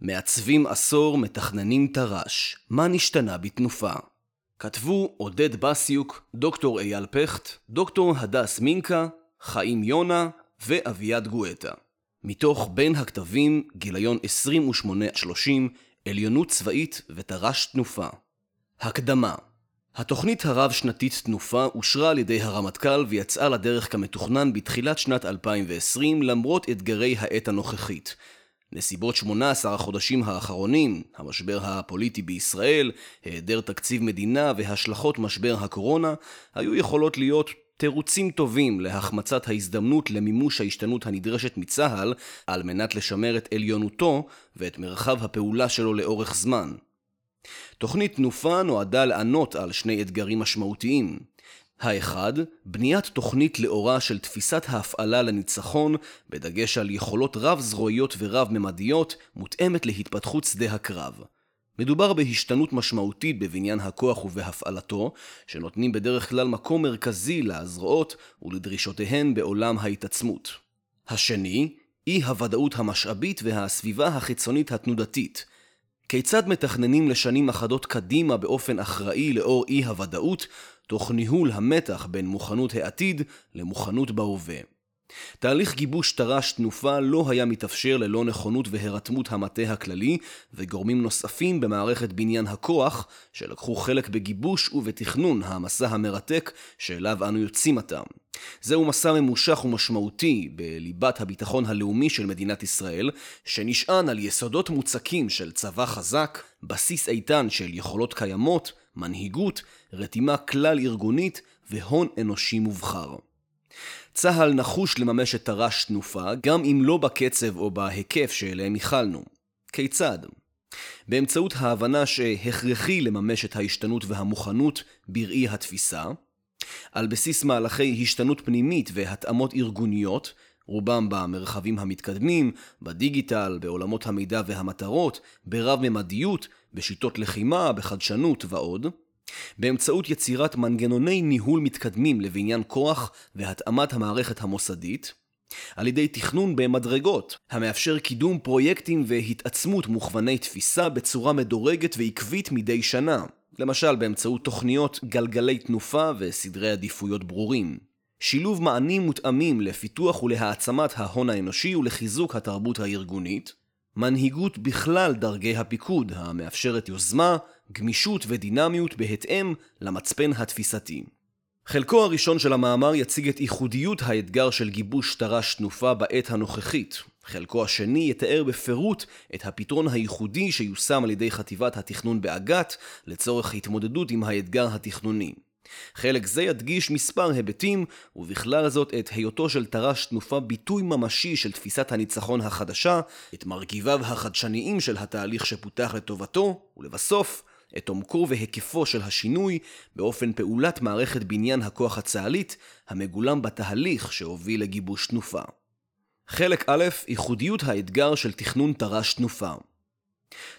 מעצבים עשור, מתכננים תר"ש. מה נשתנה בתנופה? כתבו עודד בסיוק, דוקטור אייל פכט, דוקטור הדס מינקה, חיים יונה ואביעד גואטה. מתוך בין הכתבים, גיליון 28-30, עליונות צבאית ותר"ש תנופה. הקדמה התוכנית הרב-שנתית תנופה אושרה על ידי הרמטכ"ל ויצאה לדרך כמתוכנן בתחילת שנת 2020 למרות אתגרי העת הנוכחית. נסיבות 18 החודשים האחרונים, המשבר הפוליטי בישראל, היעדר תקציב מדינה והשלכות משבר הקורונה, היו יכולות להיות תירוצים טובים להחמצת ההזדמנות למימוש ההשתנות הנדרשת מצה"ל על מנת לשמר את עליונותו ואת מרחב הפעולה שלו לאורך זמן. תוכנית תנופה נועדה לענות על שני אתגרים משמעותיים. האחד, בניית תוכנית לאורה של תפיסת ההפעלה לניצחון, בדגש על יכולות רב-זרועיות ורב-ממדיות, מותאמת להתפתחות שדה הקרב. מדובר בהשתנות משמעותית בבניין הכוח ובהפעלתו, שנותנים בדרך כלל מקום מרכזי לזרועות ולדרישותיהן בעולם ההתעצמות. השני, אי הוודאות המשאבית והסביבה החיצונית התנודתית, כיצד מתכננים לשנים אחדות קדימה באופן אחראי לאור אי הוודאות, תוך ניהול המתח בין מוכנות העתיד למוכנות בהווה. תהליך גיבוש תר"ש תנופה לא היה מתאפשר ללא נכונות והירתמות המטה הכללי וגורמים נוספים במערכת בניין הכוח שלקחו חלק בגיבוש ובתכנון המסע המרתק שאליו אנו יוצאים עתה. זהו מסע ממושך ומשמעותי בליבת הביטחון הלאומי של מדינת ישראל, שנשען על יסודות מוצקים של צבא חזק, בסיס איתן של יכולות קיימות, מנהיגות, רתימה כלל ארגונית והון אנושי מובחר. צה"ל נחוש לממש את תר"ש תנופה, גם אם לא בקצב או בהיקף שאליהם ייחלנו. כיצד? באמצעות ההבנה שהכרחי לממש את ההשתנות והמוכנות בראי התפיסה, על בסיס מהלכי השתנות פנימית והתאמות ארגוניות, רובם במרחבים המתקדמים, בדיגיטל, בעולמות המידע והמטרות, ברב-ממדיות, בשיטות לחימה, בחדשנות ועוד, באמצעות יצירת מנגנוני ניהול מתקדמים לבניין כוח והתאמת המערכת המוסדית, על ידי תכנון במדרגות, המאפשר קידום פרויקטים והתעצמות מוכווני תפיסה בצורה מדורגת ועקבית מדי שנה, למשל באמצעות תוכניות גלגלי תנופה וסדרי עדיפויות ברורים. שילוב מענים מותאמים לפיתוח ולהעצמת ההון האנושי ולחיזוק התרבות הארגונית, מנהיגות בכלל דרגי הפיקוד המאפשרת יוזמה, גמישות ודינמיות בהתאם למצפן התפיסתי. חלקו הראשון של המאמר יציג את ייחודיות האתגר של גיבוש תר"ש תנופה בעת הנוכחית. חלקו השני יתאר בפירוט את הפתרון הייחודי שיושם על ידי חטיבת התכנון באג"ת לצורך התמודדות עם האתגר התכנוני. חלק זה ידגיש מספר היבטים, ובכלל זאת את היותו של תר"ש תנופה ביטוי ממשי של תפיסת הניצחון החדשה, את מרכיביו החדשניים של התהליך שפותח לטובתו, ולבסוף, את עומקו והיקפו של השינוי באופן פעולת מערכת בניין הכוח הצה"לית המגולם בתהליך שהוביל לגיבוש תנופה. חלק א', ייחודיות האתגר של תכנון תר"ש תנופה.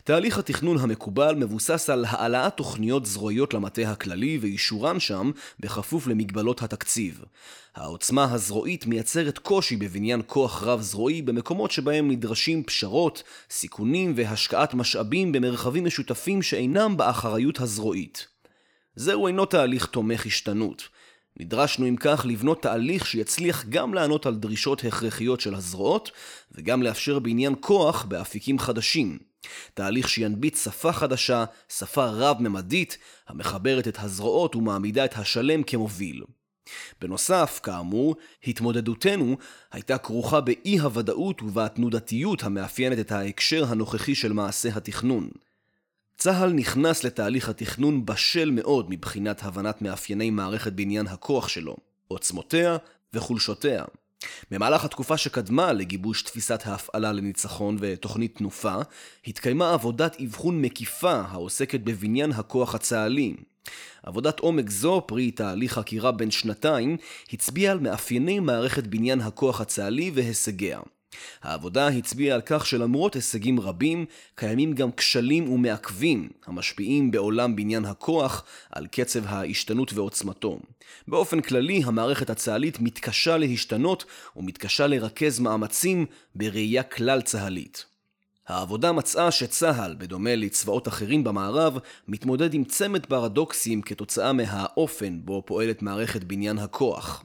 תהליך התכנון המקובל מבוסס על העלאת תוכניות זרועיות למטה הכללי ואישורן שם בכפוף למגבלות התקציב. העוצמה הזרועית מייצרת קושי בבניין כוח רב-זרועי במקומות שבהם נדרשים פשרות, סיכונים והשקעת משאבים במרחבים משותפים שאינם באחריות הזרועית. זהו אינו תהליך תומך השתנות. נדרשנו אם כך לבנות תהליך שיצליח גם לענות על דרישות הכרחיות של הזרועות, וגם לאפשר בעניין כוח באפיקים חדשים. תהליך שינביט שפה חדשה, שפה רב-ממדית, המחברת את הזרועות ומעמידה את השלם כמוביל. בנוסף, כאמור, התמודדותנו הייתה כרוכה באי הוודאות ובתנודתיות המאפיינת את ההקשר הנוכחי של מעשה התכנון. צה"ל נכנס לתהליך התכנון בשל מאוד מבחינת הבנת מאפייני מערכת בניין הכוח שלו, עוצמותיה וחולשותיה. במהלך התקופה שקדמה לגיבוש תפיסת ההפעלה לניצחון ותוכנית תנופה, התקיימה עבודת אבחון מקיפה העוסקת בבניין הכוח הצה"לי. עבודת עומק זו, פרי תהליך חקירה בן שנתיים, הצביעה על מאפייני מערכת בניין הכוח הצה"לי והישגיה. העבודה הצביעה על כך שלמרות הישגים רבים, קיימים גם כשלים ומעכבים המשפיעים בעולם בניין הכוח על קצב ההשתנות ועוצמתו. באופן כללי, המערכת הצה"לית מתקשה להשתנות ומתקשה לרכז מאמצים בראייה כלל צה"לית. העבודה מצאה שצה"ל, בדומה לצבאות אחרים במערב, מתמודד עם צמד פרדוקסים כתוצאה מהאופן בו פועלת מערכת בניין הכוח.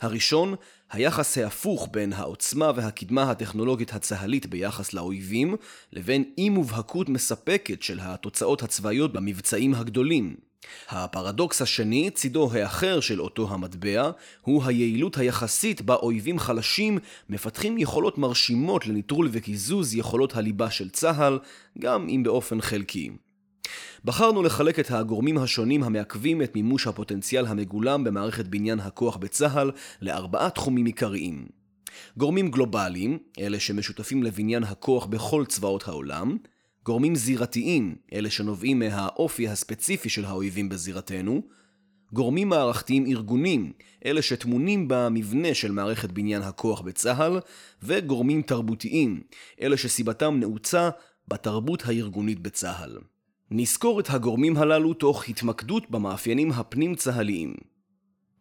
הראשון, היחס ההפוך בין העוצמה והקדמה הטכנולוגית הצה"לית ביחס לאויבים, לבין אי מובהקות מספקת של התוצאות הצבאיות במבצעים הגדולים. הפרדוקס השני, צידו האחר של אותו המטבע, הוא היעילות היחסית בה אויבים חלשים מפתחים יכולות מרשימות לניטרול וקיזוז יכולות הליבה של צה"ל, גם אם באופן חלקי. בחרנו לחלק את הגורמים השונים המעכבים את מימוש הפוטנציאל המגולם במערכת בניין הכוח בצה"ל לארבעה תחומים עיקריים. גורמים גלובליים, אלה שמשותפים לבניין הכוח בכל צבאות העולם, גורמים זירתיים, אלה שנובעים מהאופי הספציפי של האויבים בזירתנו, גורמים מערכתיים ארגונים, אלה שטמונים במבנה של מערכת בניין הכוח בצה"ל, וגורמים תרבותיים, אלה שסיבתם נעוצה בתרבות הארגונית בצה"ל. נזכור את הגורמים הללו תוך התמקדות במאפיינים הפנים-צה"ליים.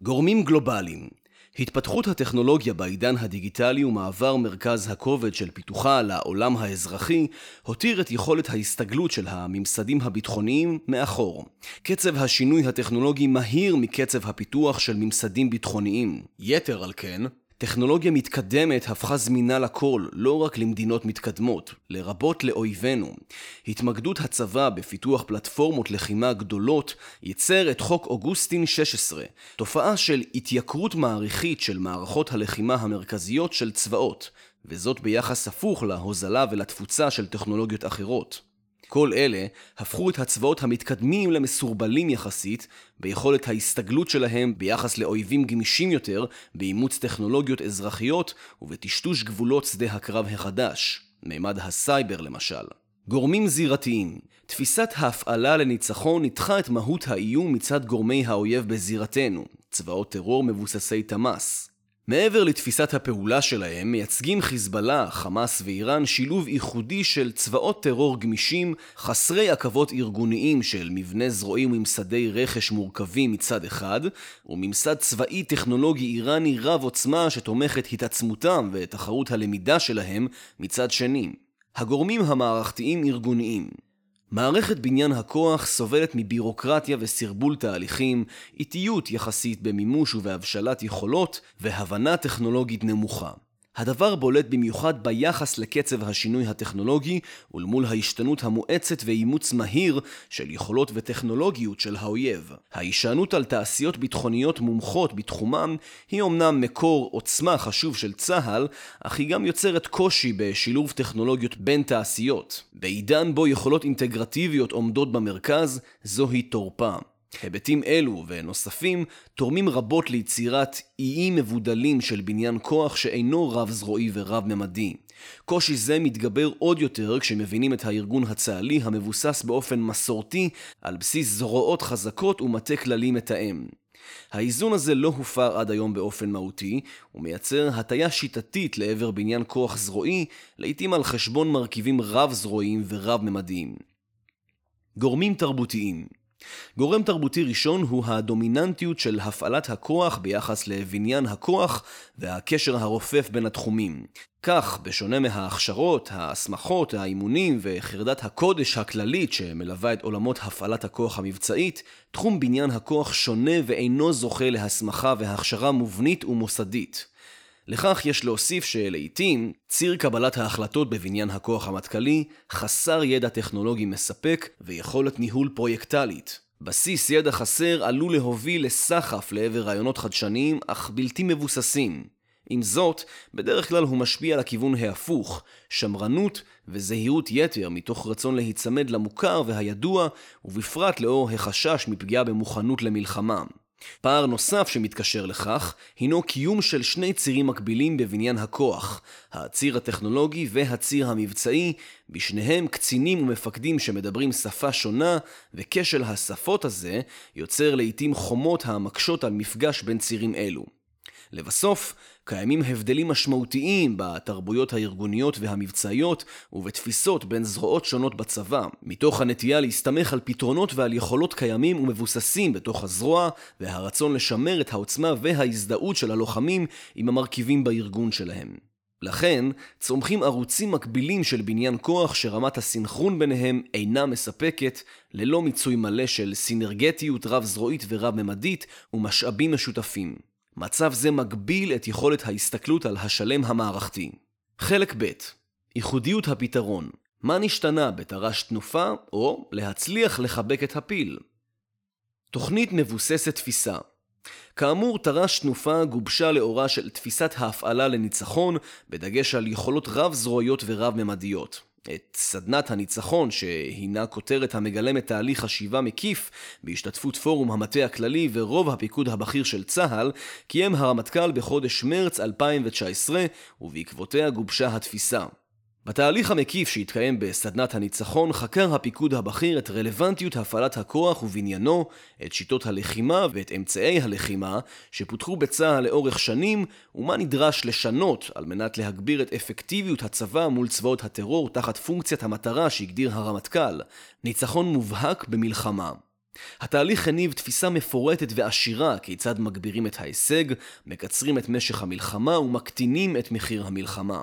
גורמים גלובליים התפתחות הטכנולוגיה בעידן הדיגיטלי ומעבר מרכז הכובד של פיתוחה לעולם האזרחי הותיר את יכולת ההסתגלות של הממסדים הביטחוניים מאחור. קצב השינוי הטכנולוגי מהיר מקצב הפיתוח של ממסדים ביטחוניים. יתר על כן, טכנולוגיה מתקדמת הפכה זמינה לכל, לא רק למדינות מתקדמות, לרבות לאויבינו. התמקדות הצבא בפיתוח פלטפורמות לחימה גדולות ייצר את חוק אוגוסטין 16, תופעה של התייקרות מעריכית של מערכות הלחימה המרכזיות של צבאות, וזאת ביחס הפוך להוזלה ולתפוצה של טכנולוגיות אחרות. כל אלה הפכו את הצבאות המתקדמים למסורבלים יחסית ביכולת ההסתגלות שלהם ביחס לאויבים גמישים יותר באימוץ טכנולוגיות אזרחיות ובטשטוש גבולות שדה הקרב החדש, מימד הסייבר למשל. גורמים זירתיים תפיסת ההפעלה לניצחון ניתחה את מהות האיום מצד גורמי האויב בזירתנו, צבאות טרור מבוססי תמ"ס. מעבר לתפיסת הפעולה שלהם, מייצגים חיזבאללה, חמאס ואיראן שילוב ייחודי של צבאות טרור גמישים, חסרי עכבות ארגוניים של מבנה זרועי וממסדי רכש מורכבים מצד אחד, וממסד צבאי טכנולוגי איראני רב עוצמה שתומך את התעצמותם ותחרות הלמידה שלהם מצד שני. הגורמים המערכתיים ארגוניים מערכת בניין הכוח סובלת מבירוקרטיה וסרבול תהליכים, איטיות יחסית במימוש ובהבשלת יכולות, והבנה טכנולוגית נמוכה. הדבר בולט במיוחד ביחס לקצב השינוי הטכנולוגי ולמול ההשתנות המואצת ואימוץ מהיר של יכולות וטכנולוגיות של האויב. ההישענות על תעשיות ביטחוניות מומחות בתחומם היא אומנם מקור עוצמה חשוב של צה"ל, אך היא גם יוצרת קושי בשילוב טכנולוגיות בין תעשיות. בעידן בו יכולות אינטגרטיביות עומדות במרכז, זוהי תורפה. היבטים אלו ונוספים תורמים רבות ליצירת איים מבודלים של בניין כוח שאינו רב-זרועי ורב-ממדי. קושי זה מתגבר עוד יותר כשמבינים את הארגון הצה"לי המבוסס באופן מסורתי על בסיס זרועות חזקות ומטה כללי מתאם. האיזון הזה לא הופר עד היום באופן מהותי, ומייצר הטיה שיטתית לעבר בניין כוח זרועי, לעיתים על חשבון מרכיבים רב-זרועיים ורב-ממדיים. גורמים תרבותיים גורם תרבותי ראשון הוא הדומיננטיות של הפעלת הכוח ביחס לבניין הכוח והקשר הרופף בין התחומים. כך, בשונה מההכשרות, ההסמכות, האימונים וחרדת הקודש הכללית שמלווה את עולמות הפעלת הכוח המבצעית, תחום בניין הכוח שונה ואינו זוכה להסמכה והכשרה מובנית ומוסדית. לכך יש להוסיף שלעיתים ציר קבלת ההחלטות בבניין הכוח המטכ"לי חסר ידע טכנולוגי מספק ויכולת ניהול פרויקטלית. בסיס ידע חסר עלול להוביל לסחף לעבר רעיונות חדשניים אך בלתי מבוססים. עם זאת, בדרך כלל הוא משפיע על הכיוון ההפוך, שמרנות וזהירות יתר מתוך רצון להיצמד למוכר והידוע, ובפרט לאור החשש מפגיעה במוכנות למלחמה. פער נוסף שמתקשר לכך, הינו קיום של שני צירים מקבילים בבניין הכוח, הציר הטכנולוגי והציר המבצעי, בשניהם קצינים ומפקדים שמדברים שפה שונה, וכשל השפות הזה יוצר לעיתים חומות המקשות על מפגש בין צירים אלו. לבסוף, קיימים הבדלים משמעותיים בתרבויות הארגוניות והמבצעיות ובתפיסות בין זרועות שונות בצבא, מתוך הנטייה להסתמך על פתרונות ועל יכולות קיימים ומבוססים בתוך הזרוע, והרצון לשמר את העוצמה וההזדהות של הלוחמים עם המרכיבים בארגון שלהם. לכן, צומחים ערוצים מקבילים של בניין כוח שרמת הסינכרון ביניהם אינה מספקת, ללא מיצוי מלא של סינרגטיות רב-זרועית ורב-ממדית ומשאבים משותפים. מצב זה מגביל את יכולת ההסתכלות על השלם המערכתי. חלק ב' ייחודיות הפתרון מה נשתנה בתר"ש תנופה, או להצליח לחבק את הפיל? תוכנית מבוססת תפיסה כאמור, תר"ש תנופה גובשה לאורה של תפיסת ההפעלה לניצחון, בדגש על יכולות רב-זרועיות ורב-ממדיות. את סדנת הניצחון, שהינה כותרת המגלמת תהליך חשיבה מקיף, בהשתתפות פורום המטה הכללי ורוב הפיקוד הבכיר של צה"ל, קיים הרמטכ"ל בחודש מרץ 2019, ובעקבותיה גובשה התפיסה. בתהליך המקיף שהתקיים בסדנת הניצחון חקר הפיקוד הבכיר את רלוונטיות הפעלת הכוח ובניינו, את שיטות הלחימה ואת אמצעי הלחימה שפותחו בצה"ל לאורך שנים, ומה נדרש לשנות על מנת להגביר את אפקטיביות הצבא מול צבאות הטרור תחת פונקציית המטרה שהגדיר הרמטכ"ל, ניצחון מובהק במלחמה. התהליך הניב תפיסה מפורטת ועשירה כיצד מגבירים את ההישג, מקצרים את משך המלחמה ומקטינים את מחיר המלחמה.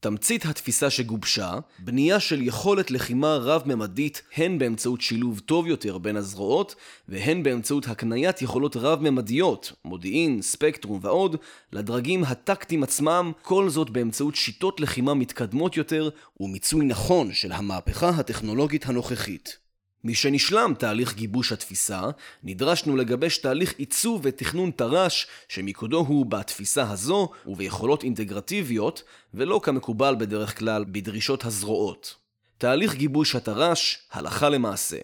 תמצית התפיסה שגובשה, בנייה של יכולת לחימה רב-ממדית הן באמצעות שילוב טוב יותר בין הזרועות, והן באמצעות הקניית יכולות רב-ממדיות, מודיעין, ספקטרום ועוד, לדרגים הטקטיים עצמם, כל זאת באמצעות שיטות לחימה מתקדמות יותר, ומיצוי נכון של המהפכה הטכנולוגית הנוכחית. משנשלם תהליך גיבוש התפיסה, נדרשנו לגבש תהליך עיצוב ותכנון תר"ש שמיקודו הוא בתפיסה הזו וביכולות אינטגרטיביות, ולא כמקובל בדרך כלל בדרישות הזרועות. תהליך גיבוש התר"ש, הלכה למעשה.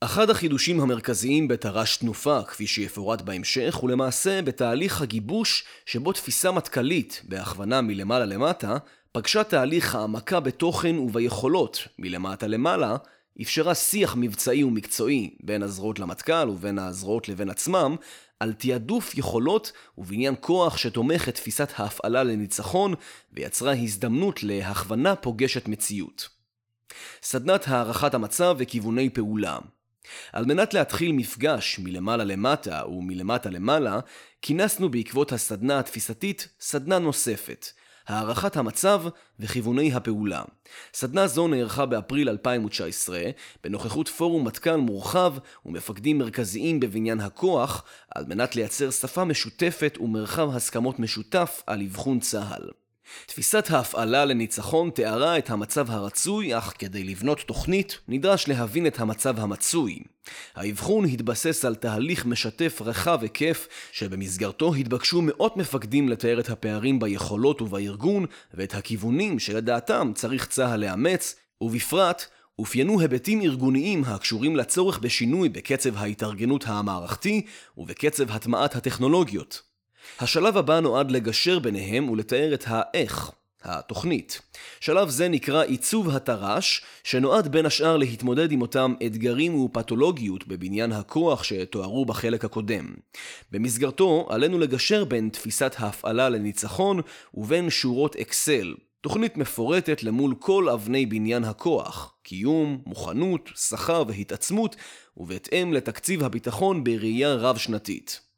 אחד החידושים המרכזיים בתר"ש תנופה, כפי שיפורט בהמשך, הוא למעשה בתהליך הגיבוש שבו תפיסה מטכ"לית, בהכוונה מלמעלה למטה, פגשה תהליך העמקה בתוכן וביכולות, מלמטה למעלה, אפשרה שיח מבצעי ומקצועי בין הזרועות למטכ"ל ובין הזרועות לבין עצמם, על תעדוף יכולות ובניין כוח שתומך את תפיסת ההפעלה לניצחון, ויצרה הזדמנות להכוונה פוגשת מציאות. סדנת הערכת המצב וכיווני פעולה על מנת להתחיל מפגש מלמעלה למטה ומלמטה למעלה, כינסנו בעקבות הסדנה התפיסתית סדנה נוספת, הערכת המצב וכיווני הפעולה. סדנה זו נערכה באפריל 2019 בנוכחות פורום מטכ"ל מורחב ומפקדים מרכזיים בבניין הכוח על מנת לייצר שפה משותפת ומרחב הסכמות משותף על אבחון צה"ל. תפיסת ההפעלה לניצחון תיארה את המצב הרצוי, אך כדי לבנות תוכנית נדרש להבין את המצב המצוי. האבחון התבסס על תהליך משתף רחב היקף, שבמסגרתו התבקשו מאות מפקדים לתאר את הפערים ביכולות ובארגון, ואת הכיוונים שלדעתם צריך צה"ל לאמץ, ובפרט אופיינו היבטים ארגוניים הקשורים לצורך בשינוי בקצב ההתארגנות המערכתי ובקצב הטמעת הטכנולוגיות. השלב הבא נועד לגשר ביניהם ולתאר את האיך, התוכנית. שלב זה נקרא עיצוב התר"ש, שנועד בין השאר להתמודד עם אותם אתגרים ופתולוגיות בבניין הכוח שתוארו בחלק הקודם. במסגרתו עלינו לגשר בין תפיסת ההפעלה לניצחון ובין שורות אקסל, תוכנית מפורטת למול כל אבני בניין הכוח, קיום, מוכנות, שכר והתעצמות, ובהתאם לתקציב הביטחון בראייה רב-שנתית.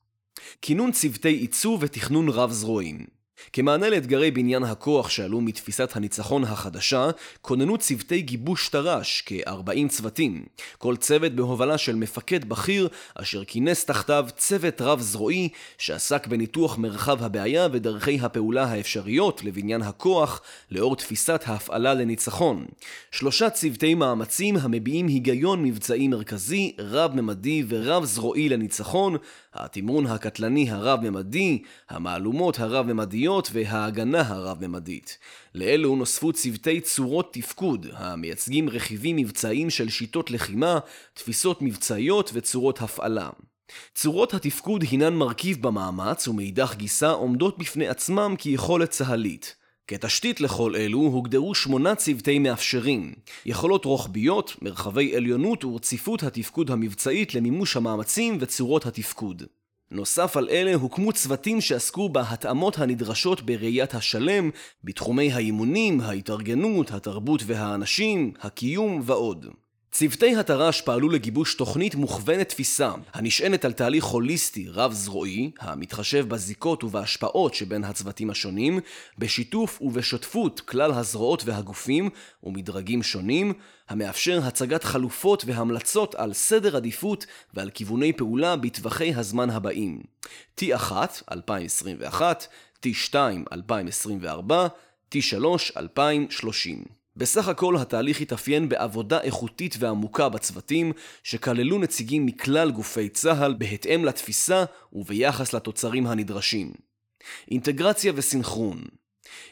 כינון צוותי עיצוב ותכנון רב-זרועיים. כמענה לאתגרי בניין הכוח שעלו מתפיסת הניצחון החדשה, כוננו צוותי גיבוש תר"ש, כ-40 צוותים. כל צוות בהובלה של מפקד בכיר, אשר כינס תחתיו צוות רב-זרועי, שעסק בניתוח מרחב הבעיה ודרכי הפעולה האפשריות לבניין הכוח, לאור תפיסת ההפעלה לניצחון. שלושה צוותי מאמצים המביעים היגיון מבצעי מרכזי, רב-ממדי ורב-זרועי לניצחון, התמרון הקטלני הרב-ממדי, המהלומות הרב-ממדיות וההגנה הרב-ממדית. לאלו נוספו צוותי צורות תפקוד, המייצגים רכיבים מבצעיים של שיטות לחימה, תפיסות מבצעיות וצורות הפעלה. צורות התפקוד הינן מרכיב במאמץ ומאידך גיסה עומדות בפני עצמם כיכולת צה"לית. כתשתית לכל אלו הוגדרו שמונה צוותי מאפשרים, יכולות רוחביות, מרחבי עליונות ורציפות התפקוד המבצעית למימוש המאמצים וצורות התפקוד. נוסף על אלה הוקמו צוותים שעסקו בהתאמות הנדרשות בראיית השלם, בתחומי האימונים, ההתארגנות, התרבות והאנשים, הקיום ועוד. צוותי התר"ש פעלו לגיבוש תוכנית מוכוונת תפיסה, הנשענת על תהליך הוליסטי רב-זרועי, המתחשב בזיקות ובהשפעות שבין הצוותים השונים, בשיתוף ובשותפות כלל הזרועות והגופים ומדרגים שונים, המאפשר הצגת חלופות והמלצות על סדר עדיפות ועל כיווני פעולה בטווחי הזמן הבאים. T1 2021, T2 2024, T3 2030 בסך הכל התהליך התאפיין בעבודה איכותית ועמוקה בצוותים, שכללו נציגים מכלל גופי צה"ל בהתאם לתפיסה וביחס לתוצרים הנדרשים. אינטגרציה וסינכרון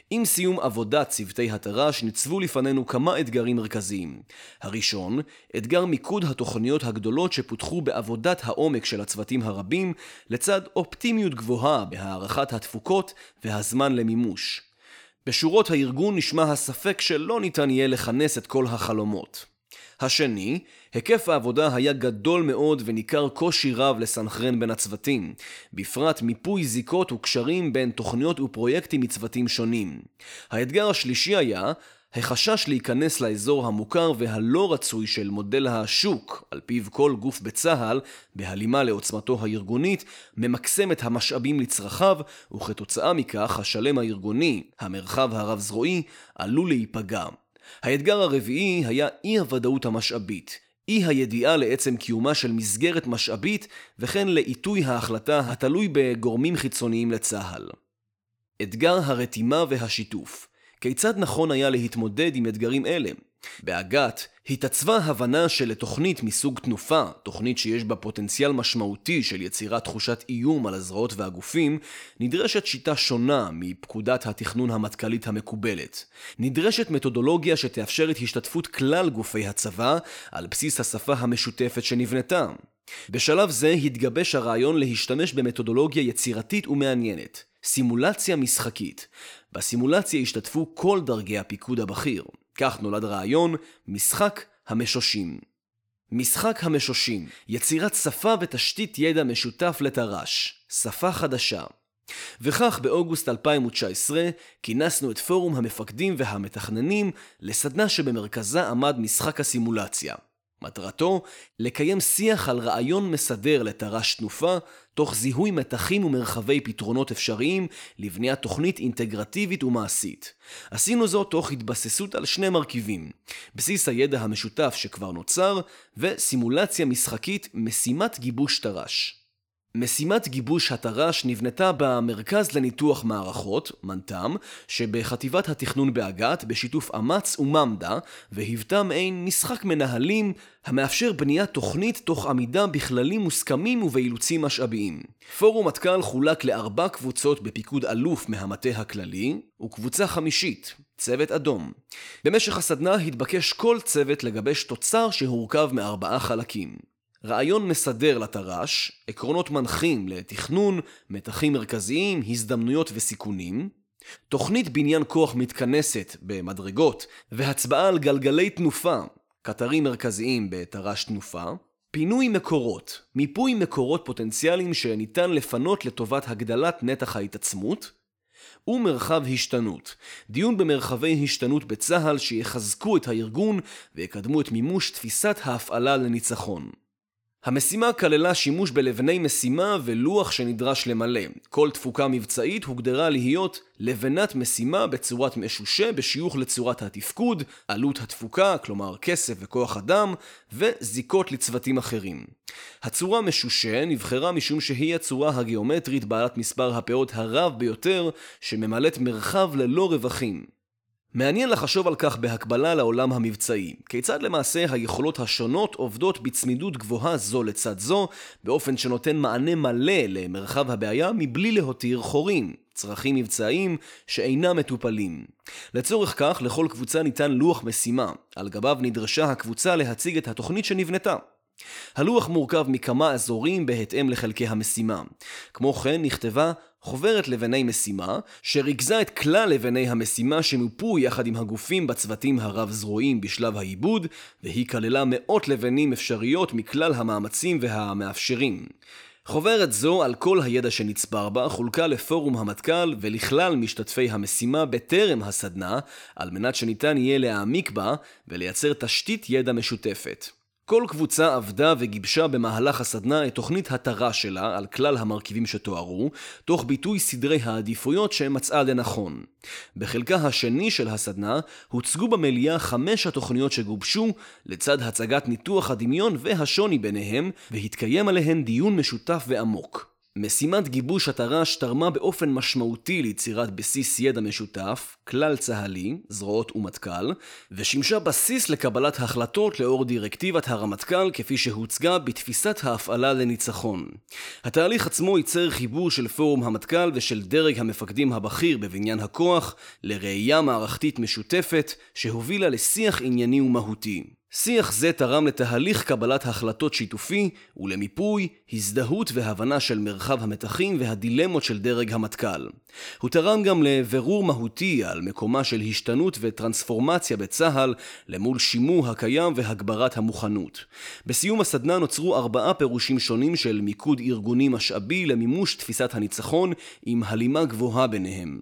עם סיום עבודת צוותי התר"ש ניצבו לפנינו כמה אתגרים מרכזיים. הראשון, אתגר מיקוד התוכניות הגדולות שפותחו בעבודת העומק של הצוותים הרבים, לצד אופטימיות גבוהה בהערכת התפוקות והזמן למימוש. בשורות הארגון נשמע הספק שלא ניתן יהיה לכנס את כל החלומות. השני, היקף העבודה היה גדול מאוד וניכר קושי רב לסנכרן בין הצוותים, בפרט מיפוי זיקות וקשרים בין תוכניות ופרויקטים מצוותים שונים. האתגר השלישי היה החשש להיכנס לאזור המוכר והלא רצוי של מודל השוק, על פיו כל גוף בצה"ל, בהלימה לעוצמתו הארגונית, ממקסם את המשאבים לצרכיו, וכתוצאה מכך השלם הארגוני, המרחב הרב-זרועי, עלול להיפגע. האתגר הרביעי היה אי הוודאות המשאבית, אי הידיעה לעצם קיומה של מסגרת משאבית, וכן לעיתוי ההחלטה התלוי בגורמים חיצוניים לצה"ל. אתגר הרתימה והשיתוף כיצד נכון היה להתמודד עם אתגרים אלה? באג"ת התעצבה הבנה שלתוכנית מסוג תנופה, תוכנית שיש בה פוטנציאל משמעותי של יצירת תחושת איום על הזרועות והגופים, נדרשת שיטה שונה מפקודת התכנון המטכ"לית המקובלת. נדרשת מתודולוגיה שתאפשר את השתתפות כלל גופי הצבא על בסיס השפה המשותפת שנבנתה. בשלב זה התגבש הרעיון להשתמש במתודולוגיה יצירתית ומעניינת. סימולציה משחקית. בסימולציה השתתפו כל דרגי הפיקוד הבכיר. כך נולד רעיון משחק המשושים. משחק המשושים, יצירת שפה ותשתית ידע משותף לתר"ש, שפה חדשה. וכך באוגוסט 2019 כינסנו את פורום המפקדים והמתכננים לסדנה שבמרכזה עמד משחק הסימולציה. מטרתו לקיים שיח על רעיון מסדר לתר"ש תנופה, תוך זיהוי מתחים ומרחבי פתרונות אפשריים לבניית תוכנית אינטגרטיבית ומעשית. עשינו זאת תוך התבססות על שני מרכיבים, בסיס הידע המשותף שכבר נוצר, וסימולציה משחקית משימת גיבוש תר"ש. משימת גיבוש התר"ש נבנתה במרכז לניתוח מערכות, מנת"ם, שבחטיבת התכנון באג"ת בשיתוף אמ"ץ וממד"א, והיוותה מעין משחק מנהלים המאפשר בניית תוכנית תוך עמידה בכללים מוסכמים ובאילוצים משאביים. פורום מטכ"ל חולק לארבע קבוצות בפיקוד אלוף מהמטה הכללי, וקבוצה חמישית, צוות אדום. במשך הסדנה התבקש כל צוות לגבש תוצר שהורכב מארבעה חלקים. רעיון מסדר לתר"ש, עקרונות מנחים לתכנון, מתחים מרכזיים, הזדמנויות וסיכונים, תוכנית בניין כוח מתכנסת במדרגות והצבעה על גלגלי תנופה, קטרים מרכזיים בתר"ש תנופה, פינוי מקורות, מיפוי מקורות פוטנציאליים שניתן לפנות לטובת הגדלת נתח ההתעצמות, ומרחב השתנות, דיון במרחבי השתנות בצה"ל שיחזקו את הארגון ויקדמו את מימוש תפיסת ההפעלה לניצחון. המשימה כללה שימוש בלבני משימה ולוח שנדרש למלא. כל תפוקה מבצעית הוגדרה להיות לבנת משימה בצורת משושה בשיוך לצורת התפקוד, עלות התפוקה, כלומר כסף וכוח אדם, וזיקות לצוותים אחרים. הצורה משושה נבחרה משום שהיא הצורה הגיאומטרית בעלת מספר הפאות הרב ביותר, שממלאת מרחב ללא רווחים. מעניין לחשוב על כך בהקבלה לעולם המבצעי. כיצד למעשה היכולות השונות עובדות בצמידות גבוהה זו לצד זו, באופן שנותן מענה מלא למרחב הבעיה מבלי להותיר חורים, צרכים מבצעיים שאינם מטופלים. לצורך כך, לכל קבוצה ניתן לוח משימה, על גביו נדרשה הקבוצה להציג את התוכנית שנבנתה. הלוח מורכב מכמה אזורים בהתאם לחלקי המשימה. כמו כן נכתבה חוברת לבני משימה, שריכזה את כלל לבני המשימה שמופו יחד עם הגופים בצוותים הרב-זרועיים בשלב העיבוד, והיא כללה מאות לבנים אפשריות מכלל המאמצים והמאפשרים. חוברת זו, על כל הידע שנצבר בה, חולקה לפורום המטכ"ל ולכלל משתתפי המשימה בטרם הסדנה, על מנת שניתן יהיה להעמיק בה ולייצר תשתית ידע משותפת. כל קבוצה עבדה וגיבשה במהלך הסדנה את תוכנית התרה שלה על כלל המרכיבים שתוארו, תוך ביטוי סדרי העדיפויות שמצאה לנכון. בחלקה השני של הסדנה הוצגו במליאה חמש התוכניות שגובשו, לצד הצגת ניתוח הדמיון והשוני ביניהם, והתקיים עליהן דיון משותף ועמוק. משימת גיבוש התר"ש תרמה באופן משמעותי ליצירת בסיס ידע משותף, כלל צה"לי, זרועות ומטכ"ל, ושימשה בסיס לקבלת החלטות לאור דירקטיבת הרמטכ"ל כפי שהוצגה בתפיסת ההפעלה לניצחון. התהליך עצמו ייצר חיבור של פורום המטכ"ל ושל דרג המפקדים הבכיר בבניין הכוח לראייה מערכתית משותפת שהובילה לשיח ענייני ומהותי. שיח זה תרם לתהליך קבלת החלטות שיתופי ולמיפוי, הזדהות והבנה של מרחב המתחים והדילמות של דרג המטכ"ל. הוא תרם גם לבירור מהותי על מקומה של השתנות וטרנספורמציה בצה"ל למול שימור הקיים והגברת המוכנות. בסיום הסדנה נוצרו ארבעה פירושים שונים של מיקוד ארגוני משאבי למימוש תפיסת הניצחון עם הלימה גבוהה ביניהם.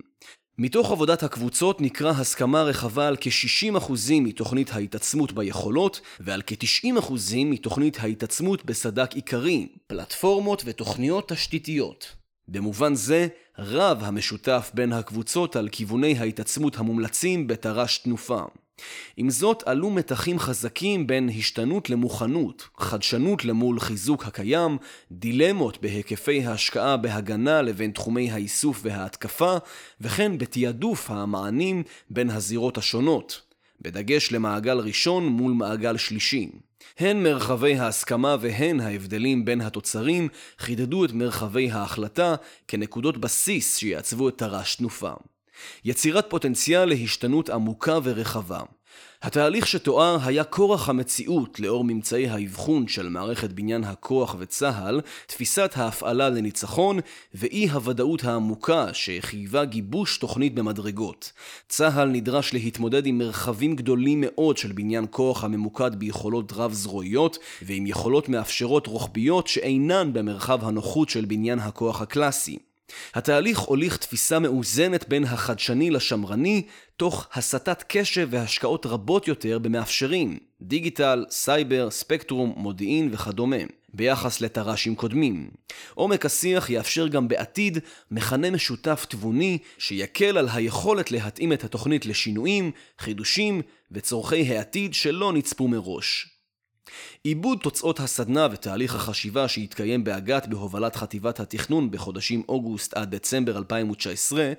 מתוך עבודת הקבוצות נקרא הסכמה רחבה על כ-60% מתוכנית ההתעצמות ביכולות ועל כ-90% מתוכנית ההתעצמות בסדק עיקרי, פלטפורמות ותוכניות תשתיתיות. במובן זה, רב המשותף בין הקבוצות על כיווני ההתעצמות המומלצים בתר"ש תנופה. עם זאת עלו מתחים חזקים בין השתנות למוכנות, חדשנות למול חיזוק הקיים, דילמות בהיקפי ההשקעה בהגנה לבין תחומי האיסוף וההתקפה, וכן בתעדוף המענים בין הזירות השונות, בדגש למעגל ראשון מול מעגל שלישי. הן מרחבי ההסכמה והן ההבדלים בין התוצרים חידדו את מרחבי ההחלטה כנקודות בסיס שיעצבו את תר"ש תנופה. יצירת פוטנציאל להשתנות עמוקה ורחבה. התהליך שתואר היה כורח המציאות לאור ממצאי האבחון של מערכת בניין הכוח וצה"ל, תפיסת ההפעלה לניצחון ואי הוודאות העמוקה שחייבה גיבוש תוכנית במדרגות. צה"ל נדרש להתמודד עם מרחבים גדולים מאוד של בניין כוח הממוקד ביכולות רב-זרועיות ועם יכולות מאפשרות רוחביות שאינן במרחב הנוחות של בניין הכוח הקלאסי. התהליך הוליך תפיסה מאוזנת בין החדשני לשמרני, תוך הסטת קשב והשקעות רבות יותר במאפשרים, דיגיטל, סייבר, ספקטרום, מודיעין וכדומה, ביחס לתר"שים קודמים. עומק השיח יאפשר גם בעתיד מכנה משותף תבוני, שיקל על היכולת להתאים את התוכנית לשינויים, חידושים וצורכי העתיד שלא נצפו מראש. עיבוד תוצאות הסדנה ותהליך החשיבה שהתקיים באג"ת בהובלת חטיבת התכנון בחודשים אוגוסט עד דצמבר 2019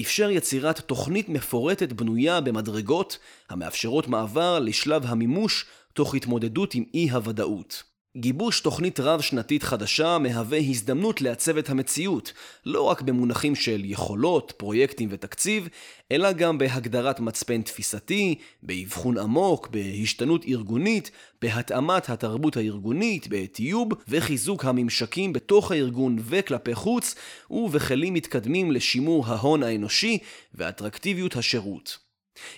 אפשר יצירת תוכנית מפורטת בנויה במדרגות המאפשרות מעבר לשלב המימוש תוך התמודדות עם אי הוודאות. גיבוש תוכנית רב-שנתית חדשה מהווה הזדמנות לעצב את המציאות, לא רק במונחים של יכולות, פרויקטים ותקציב, אלא גם בהגדרת מצפן תפיסתי, באבחון עמוק, בהשתנות ארגונית, בהתאמת התרבות הארגונית, בטיוב וחיזוק הממשקים בתוך הארגון וכלפי חוץ, ובכלים מתקדמים לשימור ההון האנושי ואטרקטיביות השירות.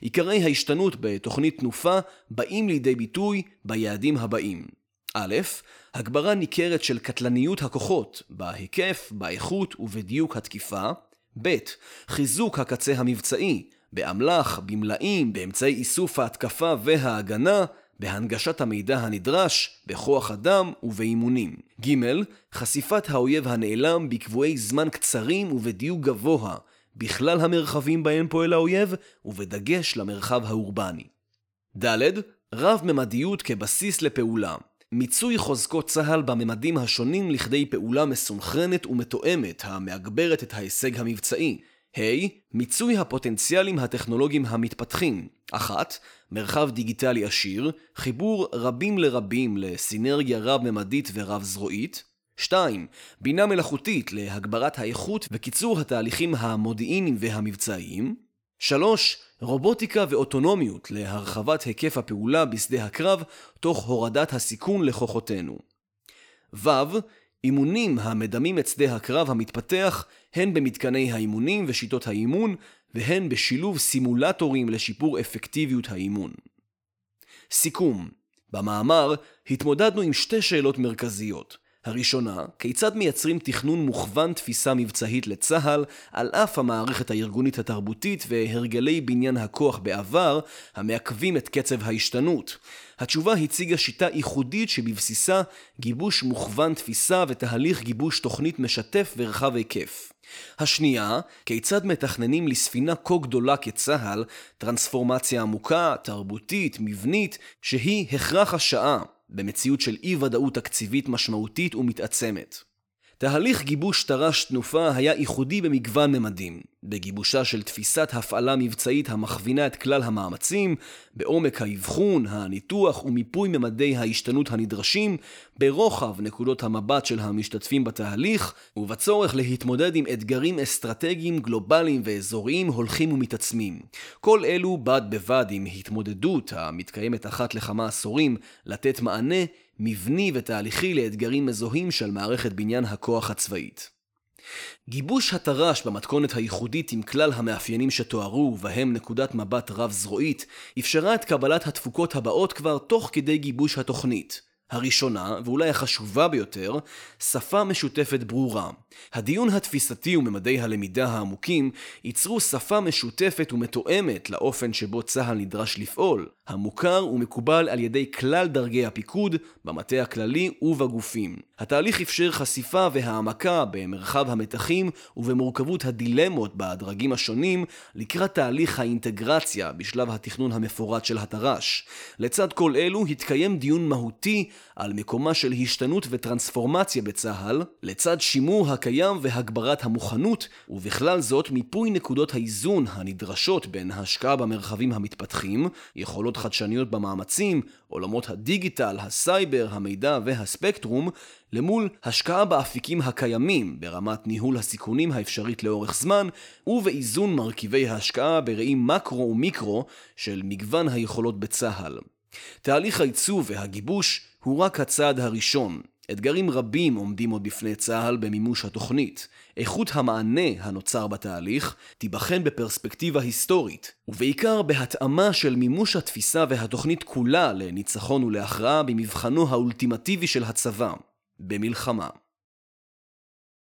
עיקרי ההשתנות בתוכנית תנופה באים לידי ביטוי ביעדים הבאים א', הגברה ניכרת של קטלניות הכוחות, בהיקף, באיכות ובדיוק התקיפה. ב', חיזוק הקצה המבצעי, באמל"ח, במלאים, באמצעי איסוף ההתקפה וההגנה, בהנגשת המידע הנדרש, בכוח אדם ובאימונים. ג. חשיפת האויב הנעלם בקבועי זמן קצרים ובדיוק גבוה, בכלל המרחבים בהם פועל האויב, ובדגש למרחב האורבני. ד. רב-ממדיות כבסיס לפעולה. מיצוי חוזקות צה"ל בממדים השונים לכדי פעולה מסונכרנת ומתואמת המאגברת את ההישג המבצעי. ה. Hey, מיצוי הפוטנציאלים הטכנולוגיים המתפתחים. אחת, מרחב דיגיטלי עשיר, חיבור רבים לרבים לסינרגיה רב-ממדית ורב-זרועית. 2. בינה מלאכותית להגברת האיכות וקיצור התהליכים המודיעיניים והמבצעיים. 3. רובוטיקה ואוטונומיות להרחבת היקף הפעולה בשדה הקרב תוך הורדת הסיכון לכוחותינו. ו. אימונים המדמים את שדה הקרב המתפתח הן במתקני האימונים ושיטות האימון והן בשילוב סימולטורים לשיפור אפקטיביות האימון. סיכום במאמר התמודדנו עם שתי שאלות מרכזיות הראשונה, כיצד מייצרים תכנון מוכוון תפיסה מבצעית לצה"ל, על אף המערכת הארגונית התרבותית והרגלי בניין הכוח בעבר, המעכבים את קצב ההשתנות. התשובה הציגה שיטה ייחודית שבבסיסה גיבוש מוכוון תפיסה ותהליך גיבוש תוכנית משתף ורחב היקף. השנייה, כיצד מתכננים לספינה כה גדולה כצה"ל טרנספורמציה עמוקה, תרבותית, מבנית, שהיא הכרח השעה במציאות של אי ודאות תקציבית משמעותית ומתעצמת. תהליך גיבוש תר"ש תנופה היה ייחודי במגוון ממדים, בגיבושה של תפיסת הפעלה מבצעית המכווינה את כלל המאמצים, בעומק האבחון, הניתוח ומיפוי ממדי ההשתנות הנדרשים, ברוחב נקודות המבט של המשתתפים בתהליך, ובצורך להתמודד עם אתגרים אסטרטגיים גלובליים ואזוריים הולכים ומתעצמים. כל אלו בד בבד עם התמודדות המתקיימת אחת לכמה עשורים לתת מענה מבני ותהליכי לאתגרים מזוהים של מערכת בניין הכוח הצבאית. גיבוש התר"ש במתכונת הייחודית עם כלל המאפיינים שתוארו, ובהם נקודת מבט רב-זרועית, אפשרה את קבלת התפוקות הבאות כבר תוך כדי גיבוש התוכנית. הראשונה, ואולי החשובה ביותר, שפה משותפת ברורה. הדיון התפיסתי וממדי הלמידה העמוקים ייצרו שפה משותפת ומתואמת לאופן שבו צה"ל נדרש לפעול, המוכר ומקובל על ידי כלל דרגי הפיקוד, במטה הכללי ובגופים. התהליך אפשר חשיפה והעמקה במרחב המתחים ובמורכבות הדילמות בדרגים השונים לקראת תהליך האינטגרציה בשלב התכנון המפורט של התר"ש. לצד כל אלו התקיים דיון מהותי על מקומה של השתנות וטרנספורמציה בצה"ל, לצד שימור הקיים והגברת המוכנות, ובכלל זאת מיפוי נקודות האיזון הנדרשות בין השקעה במרחבים המתפתחים, יכולות חדשניות במאמצים, עולמות הדיגיטל, הסייבר, המידע והספקטרום, למול השקעה באפיקים הקיימים ברמת ניהול הסיכונים האפשרית לאורך זמן, ובאיזון מרכיבי ההשקעה בראי מקרו ומיקרו של מגוון היכולות בצה"ל. תהליך העיצוב והגיבוש הוא רק הצעד הראשון. אתגרים רבים עומדים עוד בפני צה"ל במימוש התוכנית. איכות המענה הנוצר בתהליך תיבחן בפרספקטיבה היסטורית, ובעיקר בהתאמה של מימוש התפיסה והתוכנית כולה לניצחון ולהכרעה במבחנו האולטימטיבי של הצבא, במלחמה.